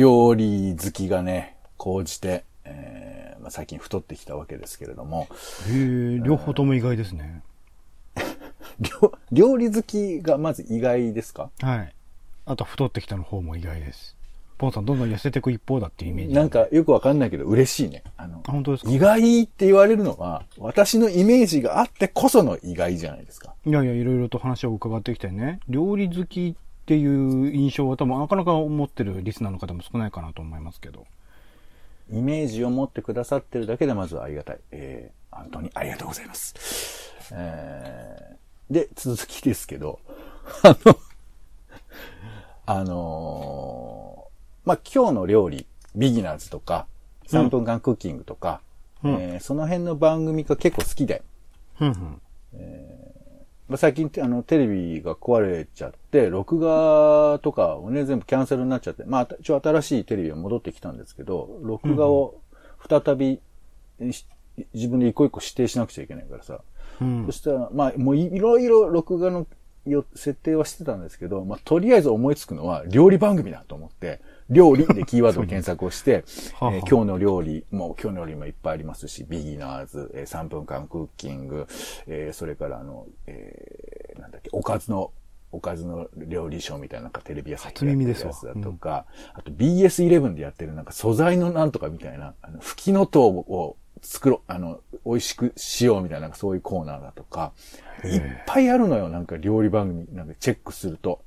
料理好きがね、高じて、えーまあ、最近太ってきたわけですけれども、へえ、両方とも意外ですね。料料理好きがまず意外ですか？はい。あと、太ってきたの方も意外です。ポンさん、どんどん痩せていく一方だっていうイメージ。なんかよくわかんないけど嬉しいね。あのあ、、本当ですか？意外って言われるのは、私のイメージがあってこその意外じゃないですか。いやいや、いろいろと話を伺ってきてね、料理好きっていう印象は多分なかなか思ってるリスナーの方も少ないかなと思いますけど。イメージを持ってくださってるだけでまずはありがたい。えー、本当にありがとうございます。えー、で、続きですけど、あの、あのーまあ、今日の料理、ビギナーズとか、3分間クッキングとか、うんえーその辺の番組が結構好きで、ふんふん。まあ、最近あのテレビが壊れちゃって、録画とかをね、全部キャンセルになっちゃって、まあ、一応新しいテレビが戻ってきたんですけど、録画を再び、し自分で一個一個指定しなくちゃいけないからさ。うんそ。したら、まあ、もういいろいろ録画のよ設定はしてたんですけど、まあ、とりあえず思いつくのは料理番組だと思って、料理でキーワードで検索をして、えー今日の料理、もう今日の料理もいっぱいありますし、ビギナーズ、えー3分間クッキング、えーそれからあの、えーなんだっけ、おかずの、おかずの料理ショーみたいななんかテレビ屋さん初耳ですわ。やつだとか、あと BS11 でやってるなんか素材のなんとかみたいな、あの、吹きのとうを作ろう、あの、美味しくしようみたいな、なんかそういうコーナーだとか、いっぱいあるのよ、なんか料理番組、なんかチェックすると。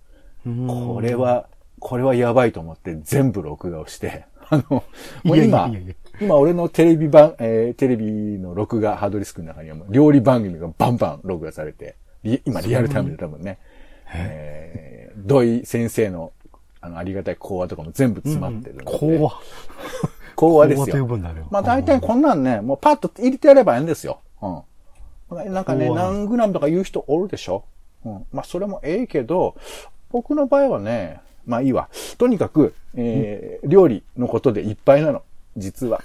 これは、これはやばいと思って全部録画をして、あの、もういやい今やいやいや、今俺のテレビ版、えーテレビの録画ハードディスクの中にはもう料理番組がバンバン録画されて、リ今リアルタイムで多分ね、え？ー土井先生のあの、ありがたい講話とかも全部詰まってるので。講話。講話ですよ。まあ大体こんなんね、もうパッと入れてやればいいんですよ。うん。なんかね、何グラムとか言う人おるでしょ？うん。まあそれもええけど、僕の場合はね、まあいいわ。とにかく、えー、料理のことでいっぱいなの。実は。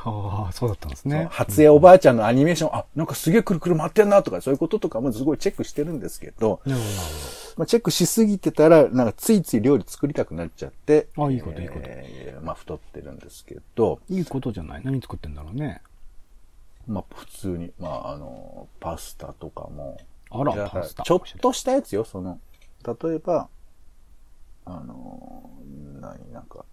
ああ、そうだったんですね。初江おばあちゃんのアニメーション、あ、なんかすげえくるくる回ってんなとか、そういうこととかもすごいチェックしてるんですけど、なるほど、まあ、チェックしすぎてたら、なんかついつい料理作りたくなっちゃって、あいいこといいことえーまあ太ってるんですけど。いいことじゃない？何作ってんだろうね。まあ普通に、まああの、パスタとかも、あらパスタちょっとしたやつよ、その、例えば、あの、何、なんか、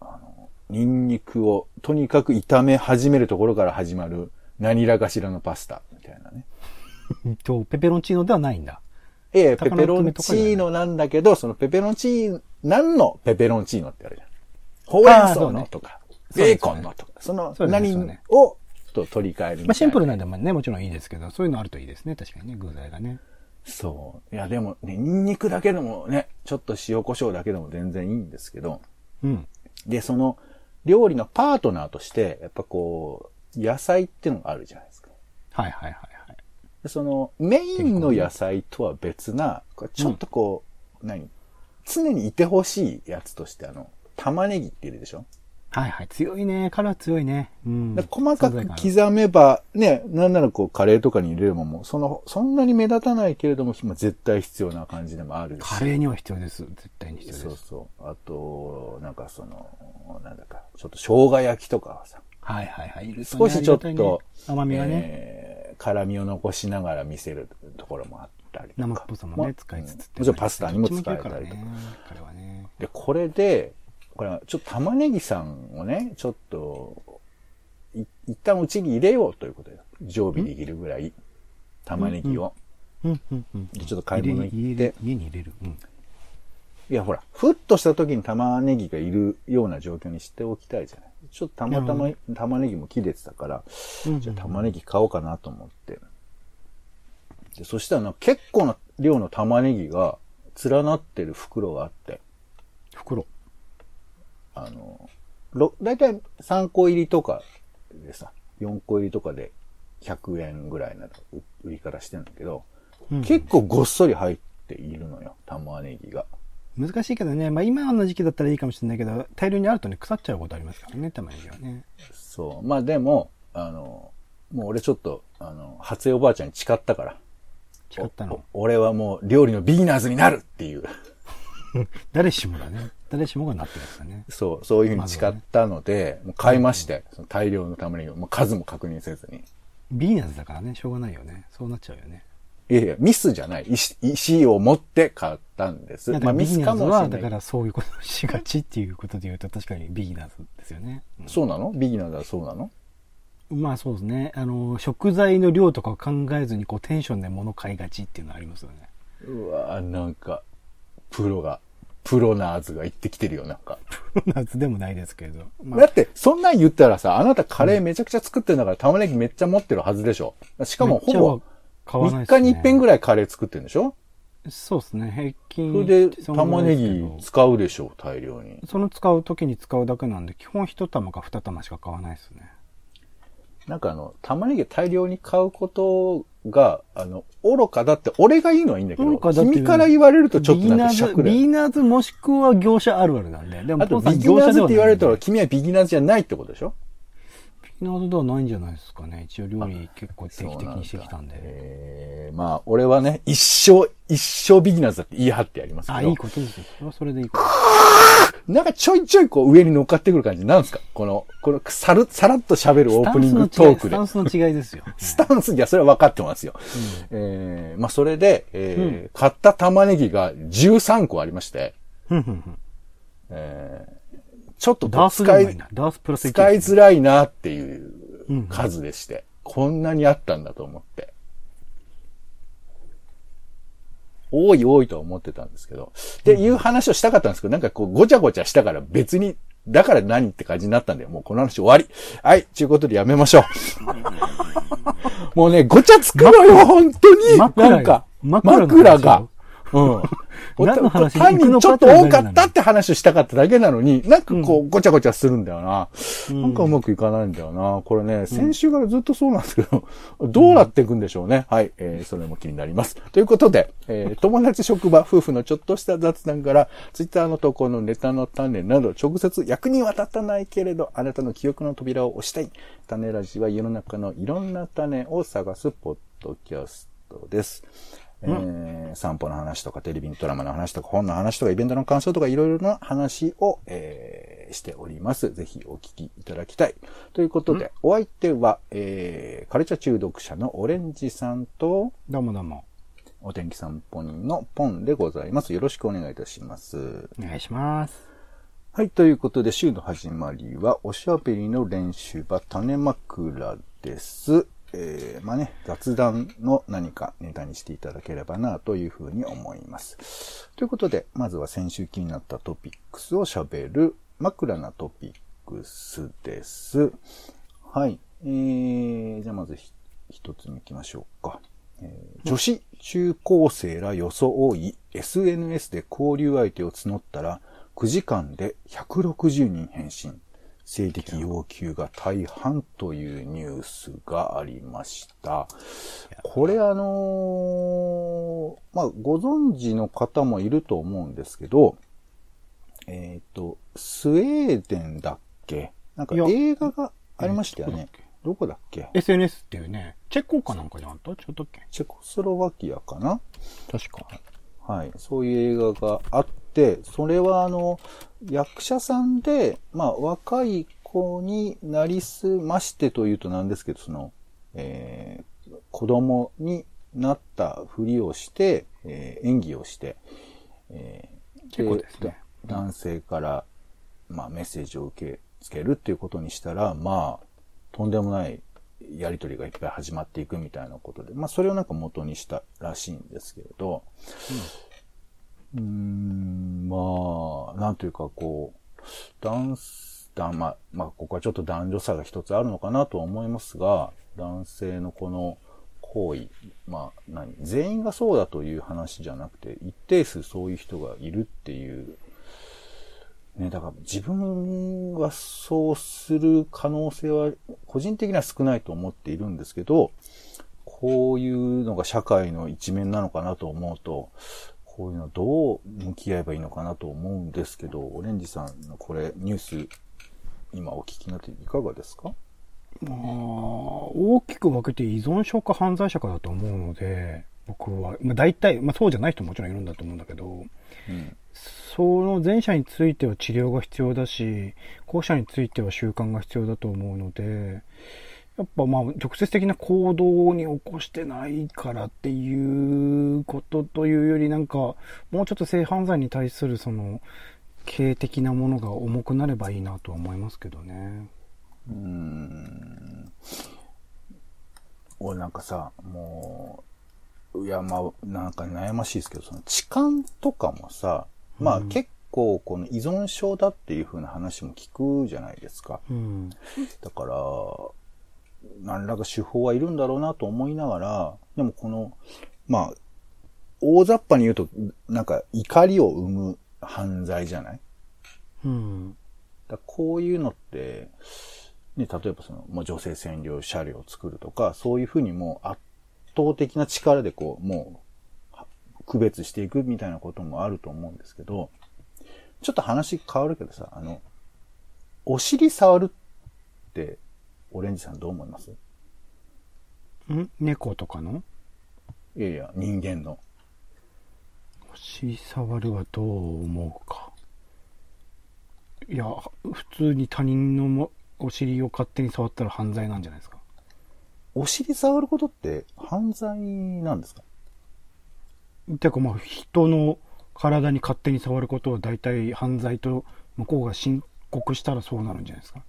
あの、ニンニクをとにかく炒め始めるところから始まる何らかしらのパスタみたいなね。う んと、ペペロンチーノではないんだ。ええ、ペペロンチーノなんだけど、そのペペロンチーノ、何のペペロンチーノってあるじゃん。ほうれん草そうねのとか、ねベーコンのとか、その何をと取り替えるみたいな。まあシンプルなんでもね、もちろんいいですけど、そういうのあるといいですね。確かにね、具材がね。そう。いや、でもね、ニンニクだけでもね、ちょっと塩コショウだけでも全然いいんですけど、うん。で、その、料理のパートナーとして、やっぱこう、野菜っていうのがあるじゃないですか。はいはいはいはい。でその、メインの野菜とは別な、ちょっとこう、何？常にいてほしいやつとして、あの、玉ねぎっているでしょ、はいはい。強いね。カラー強いね。うんで。細かく刻めば、ね、なんならこう、カレーとかに入れればもう、その、そんなに目立たないけれども、まあ絶対必要な感じでもあるし。カレーには必要です。絶対に必要です。そうそう。あと、なんかその、なんだか、ちょっと生姜焼きとかはさ、はいはいはい。いね少しちょっと、甘みがね。えー辛みを残しながら見せるところもあったりとか。生っぽさもまあね、使いつつってもちろんパスタにも使えたりとか。どっちもいけるからね。彼はね。で、これで、これはちょっと玉ねぎさんをね、ちょっと、い一旦うちに入れようということで、常備できるぐらい、玉ねぎを。うんうんうん。でちょっと買い物行って家に入れる。うん。いや、ほら、ふっとした時に玉ねぎがいるような状況にしておきたいじゃない。ちょっとたまたま玉ねぎも切れてたから、うんじゃあ玉ねぎ買おうかなと思って。でそしたらな、結構な量の玉ねぎが連なってる袋があって、袋。あの、ろだいたい3個入りとかでさ、4個入りとかで100円ぐらいなう売り方してんだけど、うん結構ごっそり入っているのよ、玉ねぎが。難しいけどね、まあ今の時期だったらいいかもしれないけど、大量にあるとね、腐っちゃうことありますからね、玉ねぎはね。そう。まあでも、あの、もう俺ちょっと、あの、初江おばあちゃんに誓ったから。誓ったの？お俺はもう料理のビギナーズになるっていう。誰しもだね。誰しもがなってるやつだね。そう、そういうふうに誓ったので、もう買いまして、その大量の玉ねぎを、もう数も確認せずに。ビーナスだからね、しょうがないよね。そうなっちゃうよね。いやいや、ミスじゃない。石石を持って買ったんです。まあミスかもしれは、ない。だからそういうことをしがちっていうことで言うと確かにビギナーズですよね。うんそうなの？ビギナーズはそうなの？まあそうですね。あの、食材の量とかを考えずにこうテンションで物買いがちっていうのはありますよね。うわなんか、プロが、プロナーズが言ってきてるよ、なんか。夏でもないですけれど。まあ、だって、そんなん言ったらさ、あなたカレーめちゃくちゃ作ってるんだから、玉ねぎめっちゃ持ってるはずでしょ。しかも、ほぼ、3買わないですね。日に一遍ぐらいカレー作ってるんでしょ？そうですね。平均。それで、玉ねぎ使うでしょ、大量に。その使う時に使うだけなんで、基本一玉か二玉しか買わないですね。なんかあの、玉ねぎ大量に買うことが、あの、愚かだって、俺がいいのはいいんだけど、愚か君から言われるとちょっとなんかビギナーズ、癪だよ。ビギナーズもしくは業者あるあるなんで。でも、あと、ビギナーズって言われると、業者ではないんで君はビギナーズじゃないってことでしょ？ビギナーズではないんじゃないですかね。一応料理結構定期的にしてきたんで。えー、まあ、俺はね、一生、一生ビギナーズだって言い張ってやりますけど。あ、いいことですよ。それはそれでいいこと。なんかちょいちょいこう上に乗っかってくる感じなんですか？この、この、さる、さらっと喋るオープニングトークでスタ。ンスの違いですよ。スタンス、いや、それは分かってますよ。えー、まあ、それで、えー買った玉ねぎが13個ありまして、ふんふんふんえー、ちょっと使いダースプラス1使いづらいなっていううん数でして、こんなにあったんだと思って。多い多いとは思ってたんですけど。っていう話をしたかったんですけど、なんかこうごちゃごちゃしたから別に、だから何って感じになったんで、もうこの話終わり。はい、ということでやめましょう。もうね、ごちゃつくのよ、本当に。枕なんか、枕が。うん。何の話？単にちょっと多かったてって話をしたかっただけなのに、なんかこう、ごちゃごちゃするんだよな。うんなんかうまくいかないんだよな。これね、先週からずっとそうなんですけど、どうなっていくんでしょうね。はい、えー、それも気になります。ということで、えー、友達職場、夫婦のちょっとした雑談から、ツイッターの投稿のネタの種など、直接役には立たないけれど、あなたの記憶の扉を押したい。種ラジは世の中のいろんな種を探すポッドキャストです。えー散歩の話とか、テレビのドラマの話とか、本の話とか、イベントの感想とか、いろいろな話を、えーしております。ぜひお聞きいただきたい。ということで、お相手は、えーカルチャー中毒者のオレンジさんと、どうもどうも。お天気散歩人のポンでございます。よろしくお願いいたします。お願いします。はい、ということで、週の始まりは、おしゃべりの練習場、種枕です。えー、まあね、雑談の何かネタにしていただければな、というふうに思います。ということで、まずは先週気になったトピックスを喋る、枕なトピックスです。はい。えー、じゃあまず一つ目行きましょうか。えー女子中高生ら装い、SNS で交流相手を募ったら、9時間で160人返信。性的要求が大半というニュースがありました。これあのーまあ、ご存知の方もいると思うんですけど、えっ、と、スウェーデンだっけ？なんか映画がありましたよねえ。どこだっけ？SNS っていうね、チェコかなんかじゃんと違ったっけ？チェコスロバキアかな？確か。はい。そういう映画があって、それはあの、役者さんで、まあ、若い子になりすましてというとなんですけど、その、えー、子供になったふりをして、えー演技をして、えー結構ですね。だ男性から、まあ、メッセージを受け付けるっていうことにしたら、まあ、とんでもないやりとりがいっぱい始まっていくみたいなことで、まあ、それをなんか元にしたらしいんですけれど、うーん、まあ、なんというかこう、男、だまあ、まあ、ここはちょっと男女差が一つあるのかなとは思いますが、男性のこの行為、まあ、何、全員がそうだという話じゃなくて、一定数そういう人がいるっていう、ね、だから自分はそうする可能性は個人的には少ないと思っているんですけど、こういうのが社会の一面なのかなと思うと、こういうのどう向き合えばいいのかなと思うんですけど、オレンジさんのこれニュース今お聞きになっていかがですか？まあ、大きく分けて依存症か犯罪者かだと思うので、僕は。まあ大体、まあそうじゃない人ももちろんいるんだと思うんだけど、うん。その前者については治療が必要だし、後者については習慣が必要だと思うので、やっぱまあ直接的な行動に起こしてないからっていうことというよりなんか、もうちょっと性犯罪に対するその、刑的なものが重くなればいいなとは思いますけどね。うーん。俺なんかさ、もう、いや、まあ、なんか悩ましいですけど、その痴漢とかもさ、まあうん結構この依存症だっていう風な話も聞くじゃないですか。うん。だから、何らか手法はいるんだろうなと思いながら、でもこの、まあ、大雑把に言うと、なんか怒りを生む犯罪じゃない？うん。だこういうのって、ね、例えばその、もう女性占領車両を作るとか、そういうふうにもう圧倒的な力でこう、もう、は区別していくみたいなこともあると思うんですけど、ちょっと話変わるけどさ、あの、お尻触るって、オレンジさんどう思います？ん？猫とかの？いやいや、人間の。お尻触るはどう思うか？いや、普通に他人のもお尻を勝手に触ったら犯罪なんじゃないですか？お尻触ることって犯罪なんですか？てかまあ人の体に勝手に触ることは大体犯罪と向こうが申告したらそうなるんじゃないですか？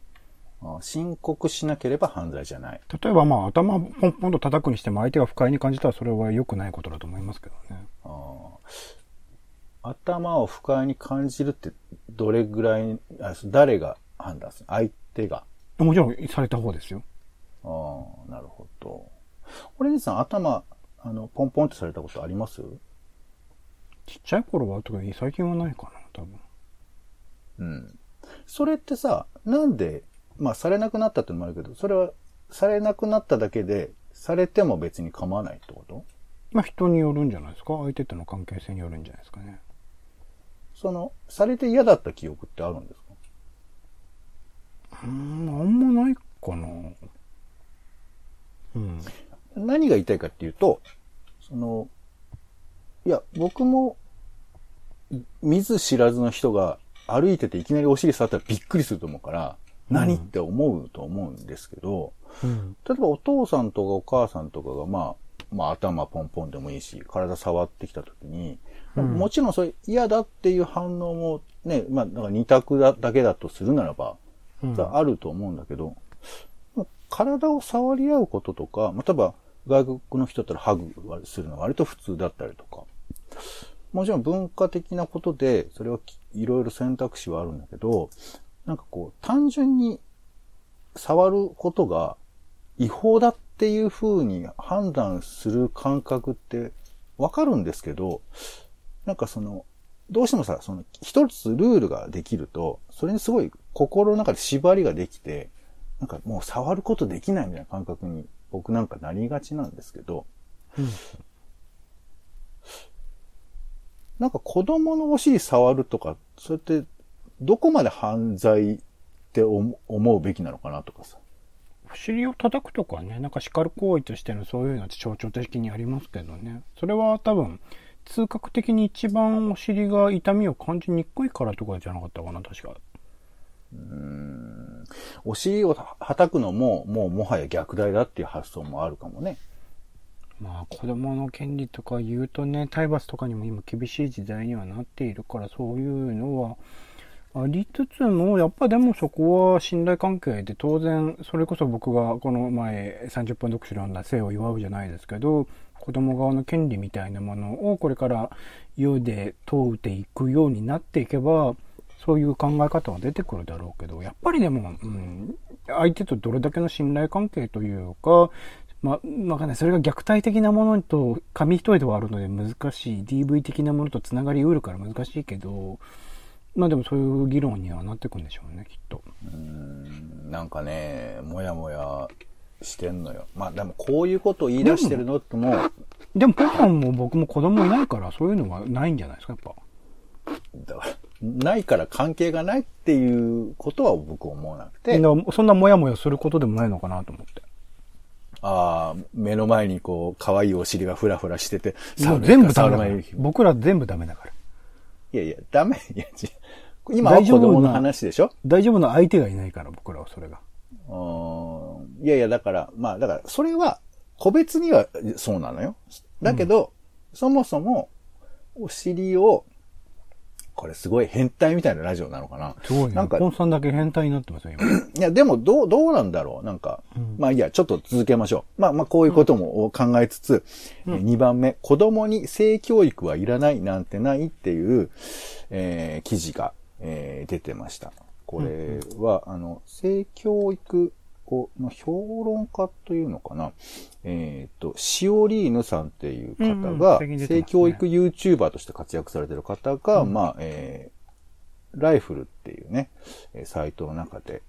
あ申告しなければ犯罪じゃない。例えばまあ頭ポンポンと叩くにしても相手が不快に感じたらそれは良くないことだと思いますけどね。頭を不快に感じるってどれぐらい、あ誰が判断する？相手が。もちろんされた方ですよ。ああ、なるほど。オレンジさん頭、あの、ポンポンってされたことあります？ちっちゃい頃は特に最近はないかな、多分。うん。それってさ、なんで、まあ、されなくなったってのもあるけど、それは、されなくなっただけで、されても別に構わないってこと？まあ人によるんじゃないですか？相手との関係性によるんじゃないですかね。その、されて嫌だった記憶ってあるんですか？うーん、あんまないかな。うん。何が言いたいかっていうと、その、いや、僕も、見ず知らずの人が歩いてていきなりお尻触ったらびっくりすると思うから、うん何って思うと思うんですけど、うん。例えばお父さんとかお母さんとかが、まあ、まあ頭ポンポンでもいいし、体触ってきたときに、うんもちろんそれ嫌だっていう反応もね、まあ、だから二択だだけだとするならば、うんあると思うんだけど、体を触り合うこととか、まあ、例えば外国の人だったらハグするのは割と普通だったりとか、もちろん文化的なことで、それはきいろいろ選択肢はあるんだけど、なんかこう、単純に触ることが違法だっていう風に判断する感覚ってわかるんですけど、なんかその、どうしてもさ、その、一つルールができると、それにすごい心の中で縛りができて、なんかもう触ることできないみたいな感覚に僕なんかなりがちなんですけど、うん。なんか子供のお尻触るとか、それってどこまで犯罪って思思うべきなのかなとかさ。お尻を叩くとかね、なんか叱る行為としてのそういうのって象徴的にありますけどね。それは多分、通覚的に一番お尻が痛みを感じにくいからとかじゃなかったかな、確か。うーんお尻をはたくのも、もうもはや虐待だっていう発想もあるかもね。まあ子供の権利とか言うとね、体罰とかにも今厳しい時代にはなっているから、そういうのはありつつも、やっぱでもそこは信頼関係で当然、それこそ僕がこの前30分読書読んだ生を祝うじゃないですけど、子供側の権利みたいなものをこれから世で問うていくようになっていけば、そういう考え方は出てくるだろうけど、やっぱりでも、うん、相手とどれだけの信頼関係というか、まあ、わかんない。それが虐待的なものと紙一重ではあるので難しい。DV 的なものと繋がりうるから難しいけど、まあでもそういう議論にはなってくんでしょうね、きっと。うーんなんかね、もやもやしてんのよ。まあでもこういうことを言い出してるのっても、でも、ポカンも僕も子供いないから、そういうのはないんじゃないですか、やっぱ。だからないから関係がないっていうことは僕思わなくて、そんなモヤモヤすることでもないのかなと思って。ああ、目の前にこう、可愛いお尻がふらふらしてて、もう全部ダメだから。僕ら全部ダメだから。いやいや、ダメ。いや、今は子供の話でしょ？大丈夫な相手がいないから、僕らはそれが。いやいや、だから、まあ、だから、それは、個別にはそうなのよ。だけど、そもそも、お尻を、これすごい変態みたいなラジオなのかなすごいね。なんかポンさんだけ変態になってますよ、今。いや、でも、どう、どうなんだろうなんか、まあいいや、ちょっと続けましょう。まあまあ、こういうことも考えつつ、え2番目、子供に性教育はいらないなんてないっていう、えー記事が、えー出てました。これは、あの、性教育をの評論家というのかな？えっ、と、シオリーヌさんっていう方うんうんね。性教育 YouTuber として活躍されてる方が、まあ、えーライフルっていうね、えーサイトの中で、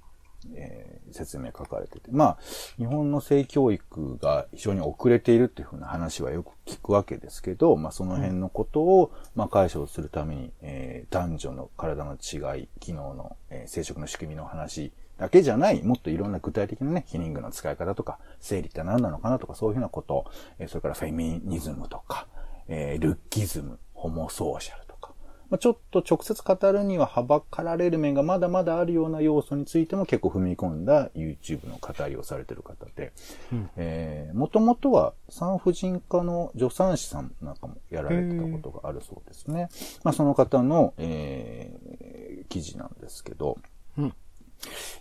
えー説明書かれてて、まあ、日本の性教育が非常に遅れているっていうふうな話はよく聞くわけですけど、まあ、その辺のことを、まあ、解消するために、えー男女の体の違い、機能の、えー生殖の仕組みの話だけじゃない、もっといろんな具体的なね、ヒニングの使い方とか、生理って何なのかなとか、そういうふうなこと、えーそれからフェミニズムとか、えールッキズム、ホモソーシャルとか、まあ、ちょっと直接語るにははばかられる面がまだまだあるような要素についても結構踏み込んだ YouTube の語りをされてる方で、えー、もともとは産婦人科の助産師さんなんかもやられてたことがあるそうですね。まあ、その方の、えー記事なんですけど、うん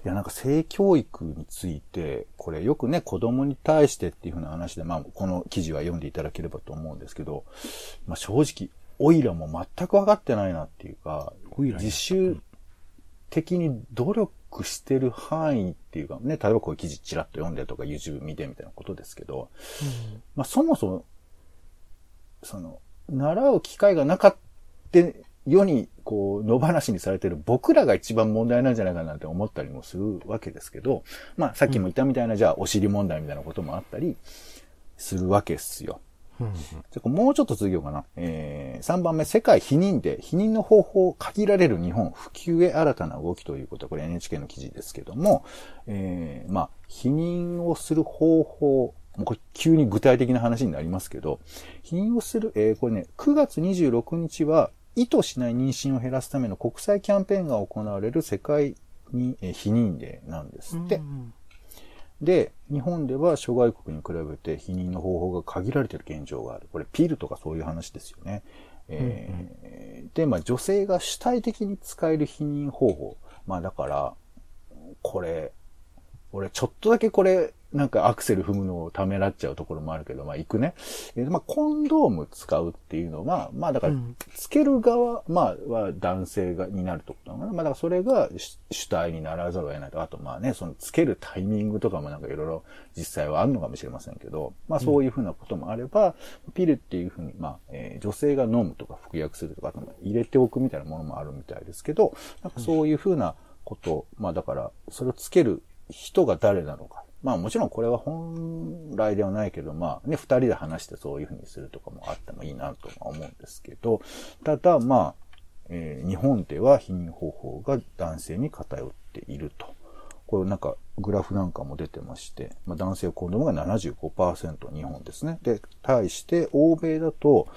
いや、なんか性教育について、これよくね、子供に対してっていうふうな話で、まあ、この記事は読んでいただければと思うんですけど、まあ、正直、オイラも全く分かってないなっていうか、自主的に努力してる範囲っていうか、ね、例えばこういう記事チラッと読んでとか YouTube 見てみたいなことですけど、まあ、そもそも、その、習う機会がなかった世に、こう、野放しにされてる僕らが一番問題なんじゃないかなって思ったりもするわけですけど、まあ、さっきも言ったみたいな、じゃあ、お尻問題みたいなこともあったりするわけですよ。うんじゃもうちょっと続けようかな。えー、3番目、世界否認で、否認の方法を限られる日本、普及へ新たな動きということは、これ NHK の記事ですけども、えー、まあ、否認をする方法、もうこれ急に具体的な話になりますけど、否認をする、えー、これね、9月26日は、意図しない妊娠を減らすための国際キャンペーンが行われる世界に、えー否認なんですって。うんで、日本では諸外国に比べて避妊の方法が限られている現状がある。これピルとかそういう話ですよね。えーで、まあ女性が主体的に使える避妊方法。まあだから、これ、俺ちょっとだけこれ、なんかアクセル踏むのをためらっちゃうところもあるけど、まあ行くね。えーまあコンドーム使うっていうのは、まあだからうん、つける側、まあは男性が、になるってことなのかな。まあだからそれが主主体にならざるを得ないと。あとまあね、そのつけるタイミングとかもなんかいろいろ実際はあるのかもしれませんけど、まあそういうふうなこともあれば、ピルっていうふうに、まあ、えー女性が飲むとか服薬するとか、入れておくみたいなものもあるみたいですけど、なんかそういうふうなこと、まあだから、それをつける人が誰なのか。まあもちろんこれは本来ではないけど、まあね、二人で話してそういうふうにするとかもあってもいいなとは思うんですけど、ただまあ、えー日本では避妊方法が男性に偏っていると。これなんかグラフなんかも出てまして、まあ、男性コンドームが75%日本ですね。で、対して欧米だと、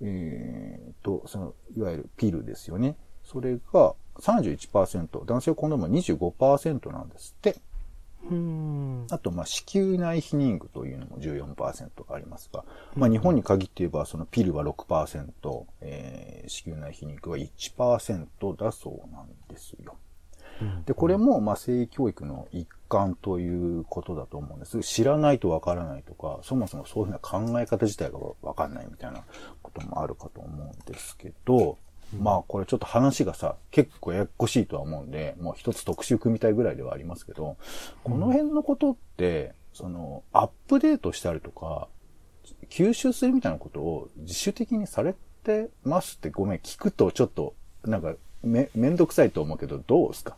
えーと、その、いわゆるピルですよね。それが31%、男性コンドームは25%なんですって。うん。あと、まあ、子宮内避妊具というのも14%ありますが、まあ、日本に限って言えば、そのピルは6%、えー、子宮内避妊具は1%だそうなんですよ。で、これも、まあ、性教育の一環ということだと思うんです。知らないとわからないとか、そもそもそういうふうな考え方自体がわかんないみたいなこともあるかと思うんですけど、まあ、これちょっと話がさ、結構ややこしいとは思うんで、もう一つ特集組みたいぐらいではありますけど、この辺のことって、その、アップデートしたりとか、吸収するみたいなことを自主的にされてますってごめん、聞くとちょっと、なんか、め、めんどくさいと思うけど、どうですか？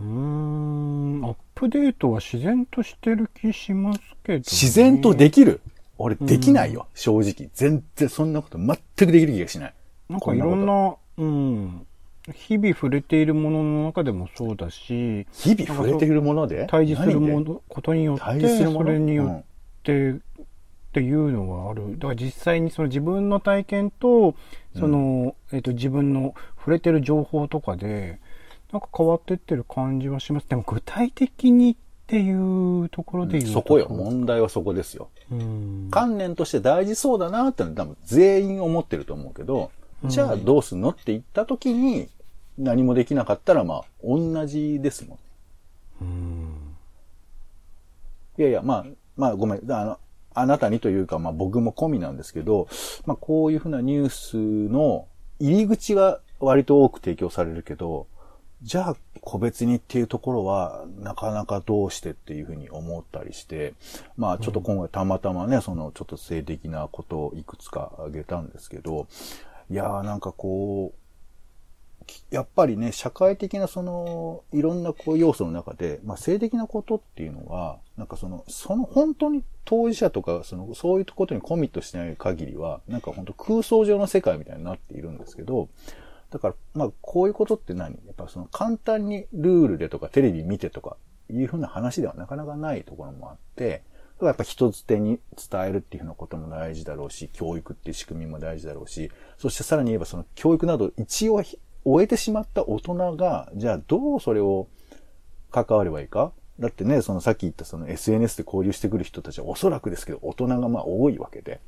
うーん。アップデートは自然としてる気しますけど、ね。自然とできる？俺できないよ、正直。全然そんなこと全くできる気がしない。なんかいろんな、うん。日々触れているものの中でもそうだし、日々触れているもので？対峙するもの、ことによって、それによっって、っていうのはある。だから実際にその自分の体験と、その、えっ、と、自分の触れてる情報とかで、なんか変わってってる感じはします。でも具体的にっていうところで言うと。そこよ。問題はそこですよ。うん。観念として大事そうだなってのは多分全員思ってると思うけど、じゃあどうすんの？って言った時に何もできなかったらまあ同じですもん。うん。いやいや、まあ、まあごめん。あの、あなたにというか、まあ僕も込みなんですけど、まあこういうふうなニュースの入り口は割と多く提供されるけど、じゃあ個別にっていうところはなかなかどうしてっていうふうに思ったりして、まあちょっと今回たまたまね、そのちょっと性的なことをいくつか挙げたんですけど、いやーなんかこう、やっぱりね、社会的なその、いろんなこう要素の中で、まあ性的なことっていうのは、なんかその、その本当に当事者とか、その、そういうことにコミットしない限りは、なんか本当空想上の世界みたいになっているんですけど、だから、まあこういうことって何？やっぱその簡単にルールでとかテレビ見てとかいうふうな話ではなかなかないところもあって、やっぱ人づてに伝えるっていうふうなことも大事だろうし、教育っていう仕組みも大事だろうし、そしてさらに言えばその教育など一応ひ終えてしまった大人が、じゃあどうそれを関わればいいか？だってね、そのさっき言ったその SNS で交流してくる人たちはおそらくですけど、大人がまあ多いわけで。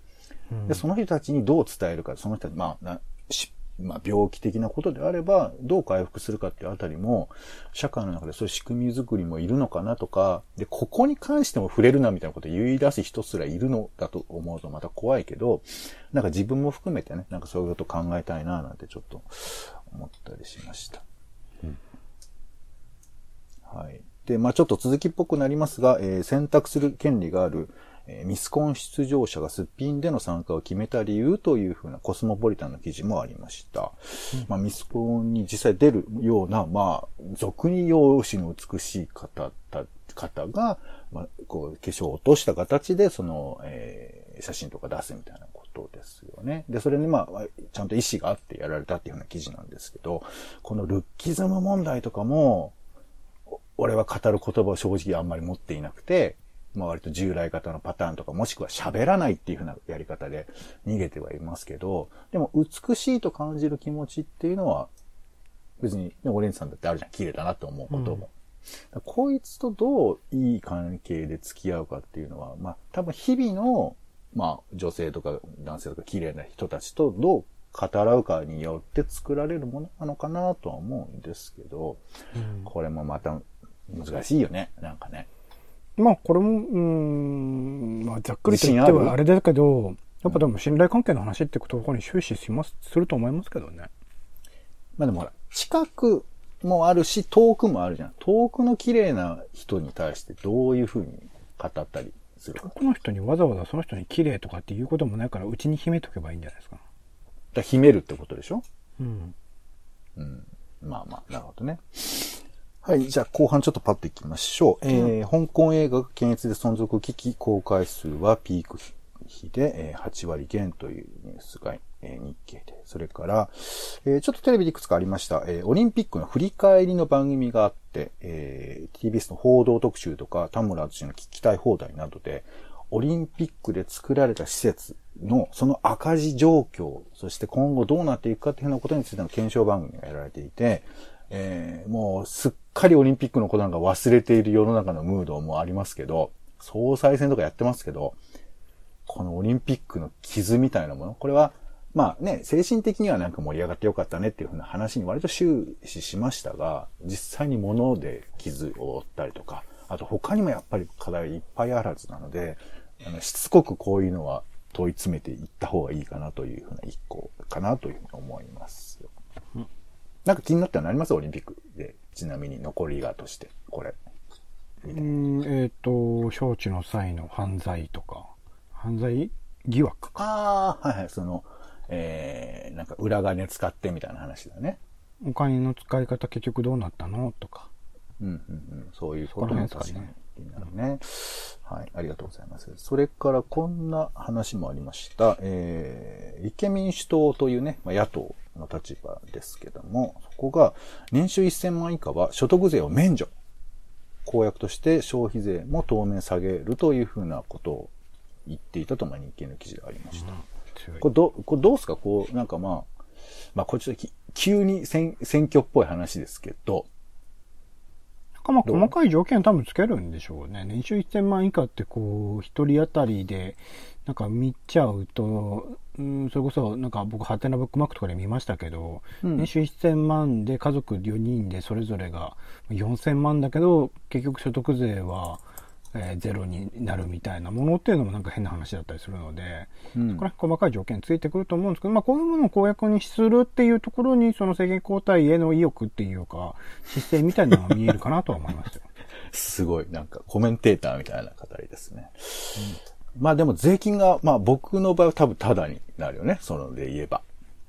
で、その人たちにどう伝えるか、その人たち、まあ、なしまあ、病気的なことであれば、どう回復するかっていうあたりも、社会の中でそういう仕組み作りもいるのかなとか、で、ここに関しても触れるなみたいなことを言い出す人すらいるのだと思うとまた怖いけど、なんか自分も含めてね、なんかそういうこと考えたいななんてちょっと思ったりしました。はい。で、まあちょっと続きっぽくなりますが、えー選択する権利がある、えーミスコン出場者がすっぴんでの参加を決めた理由というふうなコスモポリタンの記事もありました。まあミスコンに実際出るような、まあ、俗に容姿の美しい方た、方が、まあ、こう、化粧を落とした形で、その、えー写真とか出すみたいなことですよね。で、それにまあ、ちゃんと意思があってやられたっていうふうな記事なんですけど、このルッキズム問題とかも、俺は語る言葉を正直あんまり持っていなくて、まあ割と従来型のパターンとか、もしくは喋らないっていう風なやり方で逃げてはいますけど、でも美しいと感じる気持ちっていうのは、別に、ね、オレンジさんだってあるじゃん。綺麗だなと思うことも。だからこいつとどういい関係で付き合うかっていうのは、まあ多分日々の、まあ女性とか男性とか綺麗な人たちとどう語らうかによって作られるものなのかなとは思うんですけど、これもまた難しいよね。なんかね。まあこれも、うーん、まあざっくりと言ってはあれだけど、やっぱでも信頼関係の話ってところに終始します、すると思いますけどね。まあでもほら、近くもあるし、遠くもあるじゃん。遠くの綺麗な人に対してどういうふうに語ったりする？か。だかこの人にわざわざその人に綺麗とかっていうこともないから、うちに秘めとけばいいんじゃないですか。ら秘めるってことでしょ？うん。まあまあ、なるほどね。はい。じゃあ、後半ちょっとパッといきましょう。えー香港映画が検閲で存続危機公開数はピーク比で、えー8割減というニュースが、えー日経で。それから、えーちょっとテレビでいくつかありました。えーオリンピックの振り返りの番組があって、えー TBS の報道特集とか、田村淳の聞きたい放題などで、オリンピックで作られた施設のその赤字状況、そして今後どうなっていくかっていうようなことについての検証番組がやられていて、えーもうすっかりオリンピックのことなんか忘れている世の中のムードもありますけど、総裁選とかやってますけど、このオリンピックの傷みたいなもの、これは、まあね、精神的にはなんか盛り上がってよかったねっていうふうな話に割と終始しましたが、実際に物で傷を負ったりとか、あと他にもやっぱり課題いっぱいあるはずなので、あのしつこくこういうのは問い詰めていった方がいいかなというふうな一個かなというふうに思います。なんか気になったのあります？オリンピックで。ちなみに残りがとして、これ。うん、えっ、と、招致の際の犯罪とか、犯罪疑惑か。ああ、はいはい、その、えー、なんか裏金使ってみたいな話だね。お金の使い方結局どうなったの？とか。うんうんうん、そういうこともそこら確か辺ですにかね気になるね。はい、ありがとうございます。それからこんな話もありました。えー、立憲民主党というね、まあ、野党の立場ですけども、そこが年収1000万以下は所得税を免除。公約として消費税も当面下げるというふうなことを言っていたと、まあ、日経の記事がありました。強いこれど、これどうですか？こう、なんかまあ、まあ、これちょっとき急に選選挙っぽい話ですけど、なんかまあ細かい条件多分つけるんでしょうね。年収1000万以下ってこう、一人当たりで、なんか見ちゃうと、うん、それこそなんか僕ハテナブックマークとかで見ましたけど、うん年収1000万で家族4人でそれぞれが4000万だけど、結局所得税は、えーゼロになるみたいなものっていうのもなんか変な話だったりするので、うんそこら辺細かい条件ついてくると思うんですけど、まあこういうものを公約にするっていうところに、その政権交代への意欲っていうか、姿勢みたいなのが見えるかなとは思いますよ。すごい、なんかコメンテーターみたいな語りですね。まあでも税金が、まあ僕の場合は多分タダになるよね。そので言えば。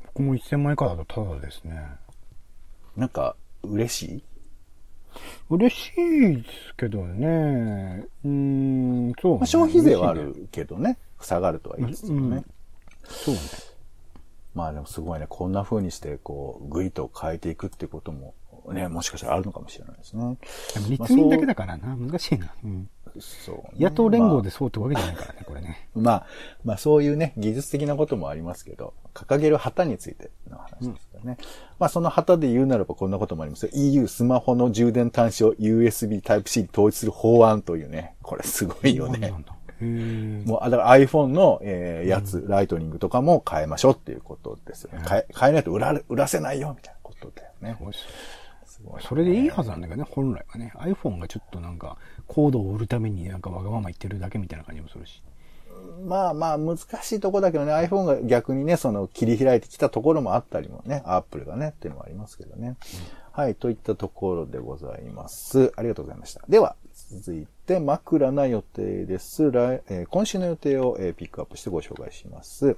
僕も1000万以下だとタダですね。なんか、嬉しい？嬉しいですけどね。うーん、そう、ねまあ、消費税はあ。るけどね。下がるとは言いつつもね。そうね。まあでもすごいね、こんな風にして、こう、ぐいと変えていくってことも、ね、もしかしたらあるのかもしれないですね。でも立民だけだからな、難しいな。うん。そう、ね。野党連合までそうってわけじゃないからね、これね。あ、まあ、まあそういうね、技術的なこともありますけど、掲げる旗についての話ですからね。まあその旗で言うならばこんなこともありますよ。EU スマホの充電端子を USB Type-C に統一する法案というね、これすごいよねもう、あだから iPhone の、えーやつ、ライトニングとかも変えましょうっていうことですよね。変え、変えないと売られ、売らせないよ、みたいなことだよねす。ごいっすすごいそれでいいはずなんだけどね、本来はね。iPhone がちょっとなんか、コードを売るためになんかわがまま言ってるだけみたいな感じもするし。まあまあ難しいとこだけどね、iPhone が逆にね、その切り開いてきたところもあったりもね、Apple がね、っていうのもありますけどね。はい、といったところでございます。ありがとうございました。では、続いて枕な予定です。来え今週の予定を、えピックアップしてご紹介します。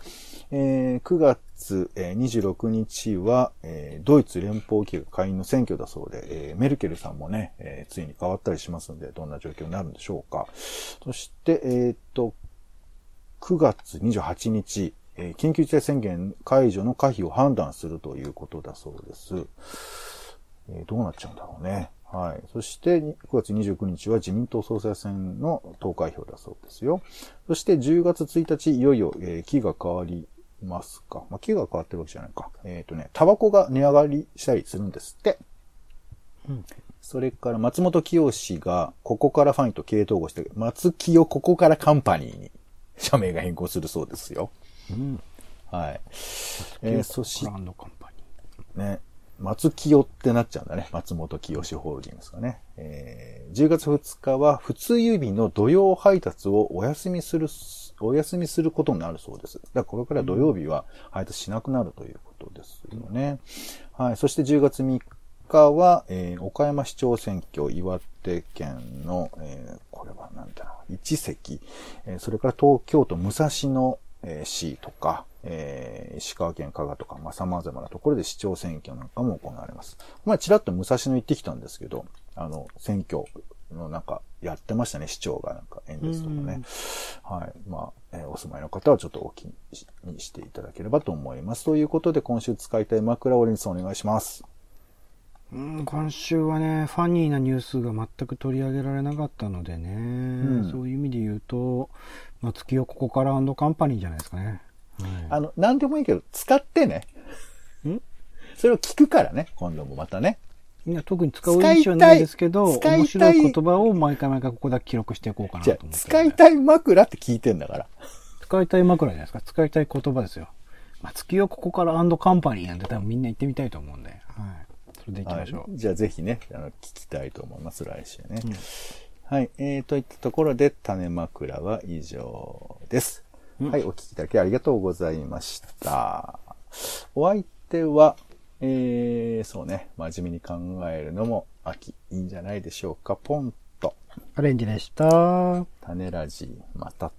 え9月、え26日は、えドイツ連邦議会の選挙だそうで、えメルケルさんもね、えついに変わったりしますので、どんな状況になるんでしょうか。そして、えーっと、9月28日、え緊急事態宣言解除の可否を判断するということだそうです。えどうなっちゃうんだろうね。はい。そして、に9月29日は自民党総裁選の投開票だそうですよ。そして、10月1日、いよいよ、えー期が変わりますか。まあ、期が変わってるわけじゃないか。えっ、とね、タバコが値上がりしたりするんですって。うん。それから、松本清氏が、ここからファインと経営統合して、松清ここからカンパニーに、社名が変更するそうですよ。うん。はい。えーそしランドカンパニね、松清ってなっちゃうんだね。松本清ホールディングスがね。えー10月2日は普通郵便の土曜配達をお休みする、お休みすることになるそうです。だからこれから土曜日は配達しなくなるということですよね。はい。そして10月3日は、えー岡山市長選挙、岩手県の、えーこれは何だろう、一席、えーそれから東京都武蔵野、えー市とか、えー石川県加賀とか、まあ、様々なところで市長選挙なんかも行われます。まあ、ちらっと武蔵野行ってきたんですけど、あの、選挙のなんかやってましたね、市長がなんか演説とかね。はい。まあ、えーお住まいの方はちょっとお気にしていただければと思います。ということで、今週使いたい枕オレンジさんお願いします。うん、今週はね、ファニーなニュースが全く取り上げられなかったのでね、んそういう意味で言うと、まあ、月をここからアンドカンパニーじゃないですかね。はいあの、なんでもいいけど、使ってね。ん？それを聞くからね、今度もまたね。いや、特に使う印象はないですけど、使いたい面白い言葉を毎回毎回ここだけ記録していこうかなと思って。使いたい枕って聞いてんだから。使いたい枕じゃないですか。使いたい言葉ですよ。まあ、月をここからアンドカンパニーなんて多分みんな言ってみたいと思うんで、はい。それで行きましょう。はい、じゃあぜひね、あの、聞きたいと思います、来週ね。はい、えー、といったところで、種枕は以上です。うんはい、お聞きいただきありがとうございました。お相手は、えー、そうね、真面目に考えるのも秋、いいんじゃないでしょうか。ポンと、アレンジでした。種ラジ、また。